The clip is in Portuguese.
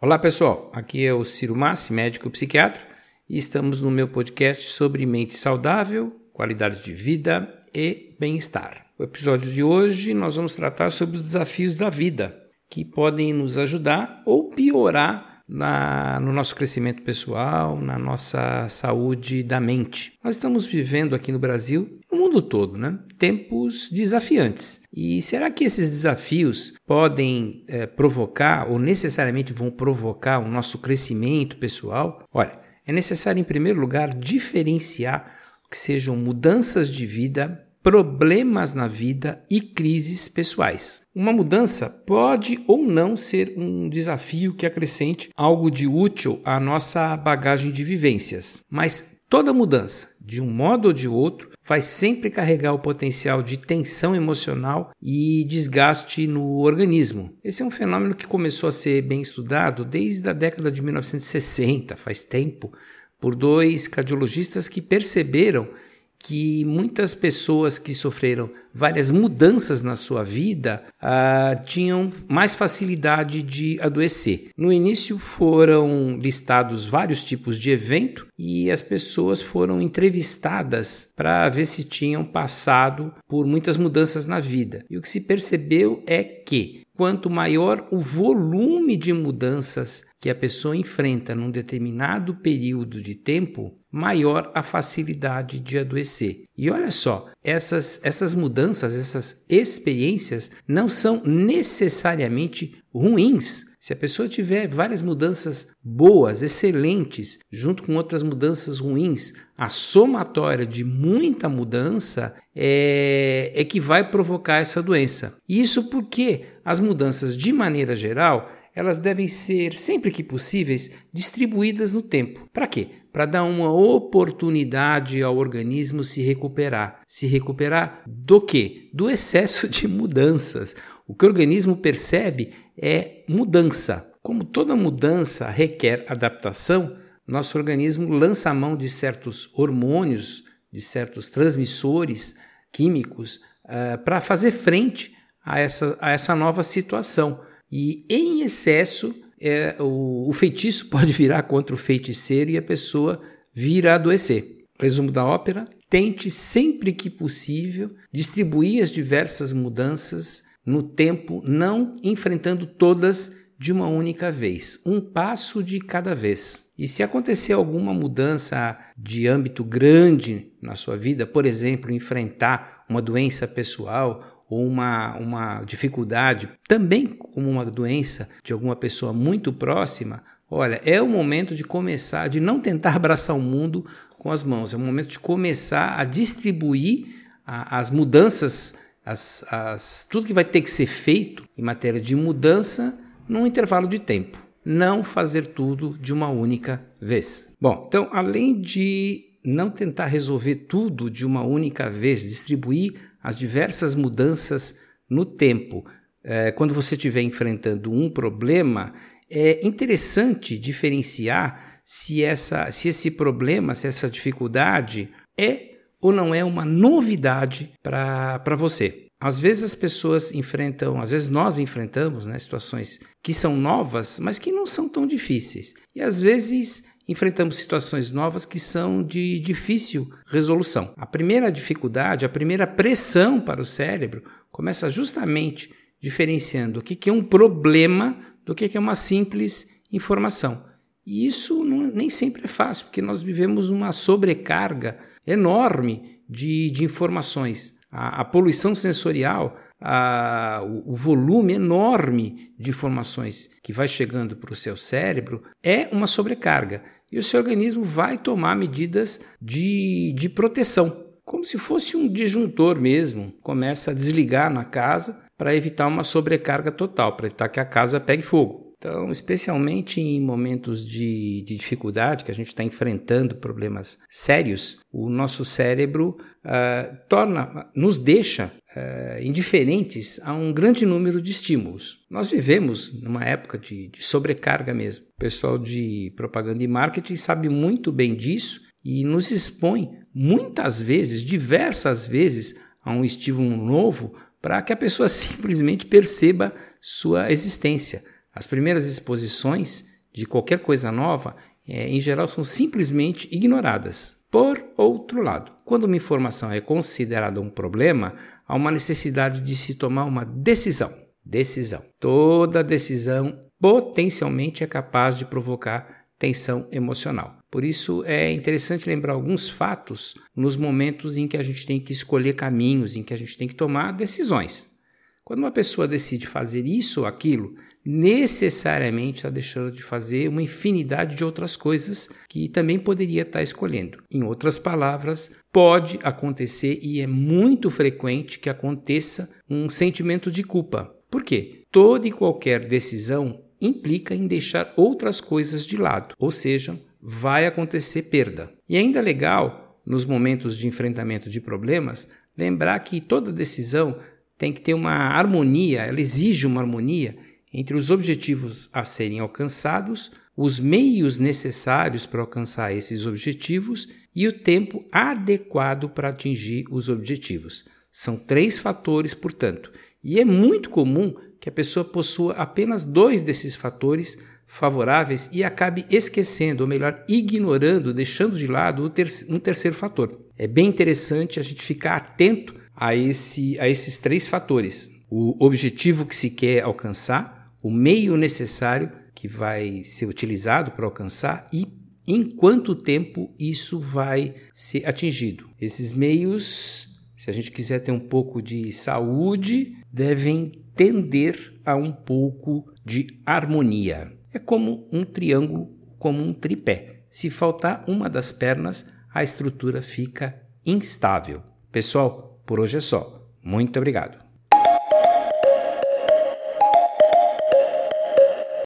Olá pessoal, aqui é o Ciro Massi, médico psiquiatra, e estamos no meu podcast sobre mente saudável, qualidade de vida e bem-estar. O episódio de hoje nós vamos tratar sobre os desafios da vida que podem nos ajudar ou piorar na, no nosso crescimento pessoal, na nossa saúde da mente. Nós estamos vivendo aqui no Brasil, no mundo todo, né? tempos desafiantes. E será que esses desafios podem é, provocar ou necessariamente vão provocar o nosso crescimento pessoal? Olha, é necessário, em primeiro lugar, diferenciar que sejam mudanças de vida problemas na vida e crises pessoais. Uma mudança pode ou não ser um desafio que acrescente algo de útil à nossa bagagem de vivências, mas toda mudança, de um modo ou de outro, vai sempre carregar o potencial de tensão emocional e desgaste no organismo. Esse é um fenômeno que começou a ser bem estudado desde a década de 1960, faz tempo, por dois cardiologistas que perceberam que muitas pessoas que sofreram várias mudanças na sua vida uh, tinham mais facilidade de adoecer. No início foram listados vários tipos de evento e as pessoas foram entrevistadas para ver se tinham passado por muitas mudanças na vida. E o que se percebeu é que quanto maior o volume de mudanças que a pessoa enfrenta num determinado período de tempo, maior a facilidade de adoecer. E olha só, essas, essas mudanças, essas experiências não são necessariamente ruins. Se a pessoa tiver várias mudanças boas, excelentes, junto com outras mudanças ruins, a somatória de muita mudança é, é que vai provocar essa doença. Isso porque as mudanças, de maneira geral, elas devem ser, sempre que possíveis, distribuídas no tempo. Para quê? Para dar uma oportunidade ao organismo se recuperar. Se recuperar do quê? Do excesso de mudanças. O que o organismo percebe é mudança. Como toda mudança requer adaptação, nosso organismo lança a mão de certos hormônios, de certos transmissores químicos, uh, para fazer frente a essa, a essa nova situação. E em excesso, é, o, o feitiço pode virar contra o feiticeiro e a pessoa vira a adoecer. Resumo da ópera: tente sempre que possível distribuir as diversas mudanças no tempo, não enfrentando todas de uma única vez, um passo de cada vez. E se acontecer alguma mudança de âmbito grande na sua vida, por exemplo, enfrentar uma doença pessoal ou uma, uma dificuldade, também como uma doença de alguma pessoa muito próxima, olha, é o momento de começar, de não tentar abraçar o mundo com as mãos, é o momento de começar a distribuir a, as mudanças, as, as, tudo que vai ter que ser feito em matéria de mudança num intervalo de tempo. Não fazer tudo de uma única vez. Bom, então, além de não tentar resolver tudo de uma única vez, distribuir as diversas mudanças no tempo. É, quando você estiver enfrentando um problema, é interessante diferenciar se, essa, se esse problema, se essa dificuldade é ou não é uma novidade para você. Às vezes as pessoas enfrentam, às vezes nós enfrentamos né, situações que são novas, mas que não são tão difíceis. E às vezes enfrentamos situações novas que são de difícil resolução. A primeira dificuldade, a primeira pressão para o cérebro começa justamente diferenciando o que é um problema do que é uma simples informação. E isso não, nem sempre é fácil, porque nós vivemos uma sobrecarga enorme de, de informações. A, a poluição sensorial, a, o, o, volume enorme de informações que vai chegando para o seu cérebro é uma sobrecarga e o seu organismo vai tomar medidas de, de proteção, como se fosse um disjuntor mesmo. Começa a desligar na casa para evitar uma sobrecarga total, para evitar que a casa pegue fogo. Então, especialmente em momentos de, de dificuldade, que a gente está enfrentando problemas sérios, o nosso cérebro uh, torna, nos deixa uh, indiferentes a um grande número de estímulos. Nós vivemos numa época de, de sobrecarga mesmo. O pessoal de propaganda e marketing sabe muito bem disso e nos expõe muitas vezes, diversas vezes, a um estímulo novo para que a pessoa simplesmente perceba sua existência. As primeiras exposições de qualquer coisa nova, é, em geral, são simplesmente ignoradas. Por outro lado, quando uma informação é considerada um problema, há uma necessidade de se tomar uma decisão. Decisão. Toda decisão potencialmente é capaz de provocar tensão emocional. Por isso é interessante lembrar alguns fatos nos momentos em que a gente tem que escolher caminhos, em que a gente tem que tomar decisões. Quando uma pessoa decide fazer isso ou aquilo, necessariamente está deixando de fazer uma infinidade de outras coisas que também poderia estar escolhendo. Em outras palavras, pode acontecer e é muito frequente que aconteça um sentimento de culpa. Por quê? Toda e qualquer decisão implica em deixar outras coisas de lado, ou seja, vai acontecer perda. E ainda legal, nos momentos de enfrentamento de problemas, lembrar que toda decisão tem que ter uma harmonia, ela exige uma harmonia entre os objetivos a serem alcançados, os meios necessários para alcançar esses objetivos e o tempo adequado para atingir os objetivos. São três fatores, portanto, e é muito comum que a pessoa possua apenas dois desses fatores favoráveis e acabe esquecendo, ou melhor, ignorando, deixando de lado um terceiro fator. É bem interessante a gente ficar atento a, esse, a esses três fatores: o objetivo que se quer alcançar, o meio necessário que vai ser utilizado para alcançar e em quanto tempo isso vai ser atingido. Esses meios, se a gente quiser ter um pouco de saúde, devem tender a um pouco de harmonia. É como um triângulo, como um tripé. Se faltar uma das pernas, a estrutura fica instável. Pessoal, por hoje é só. Muito obrigado.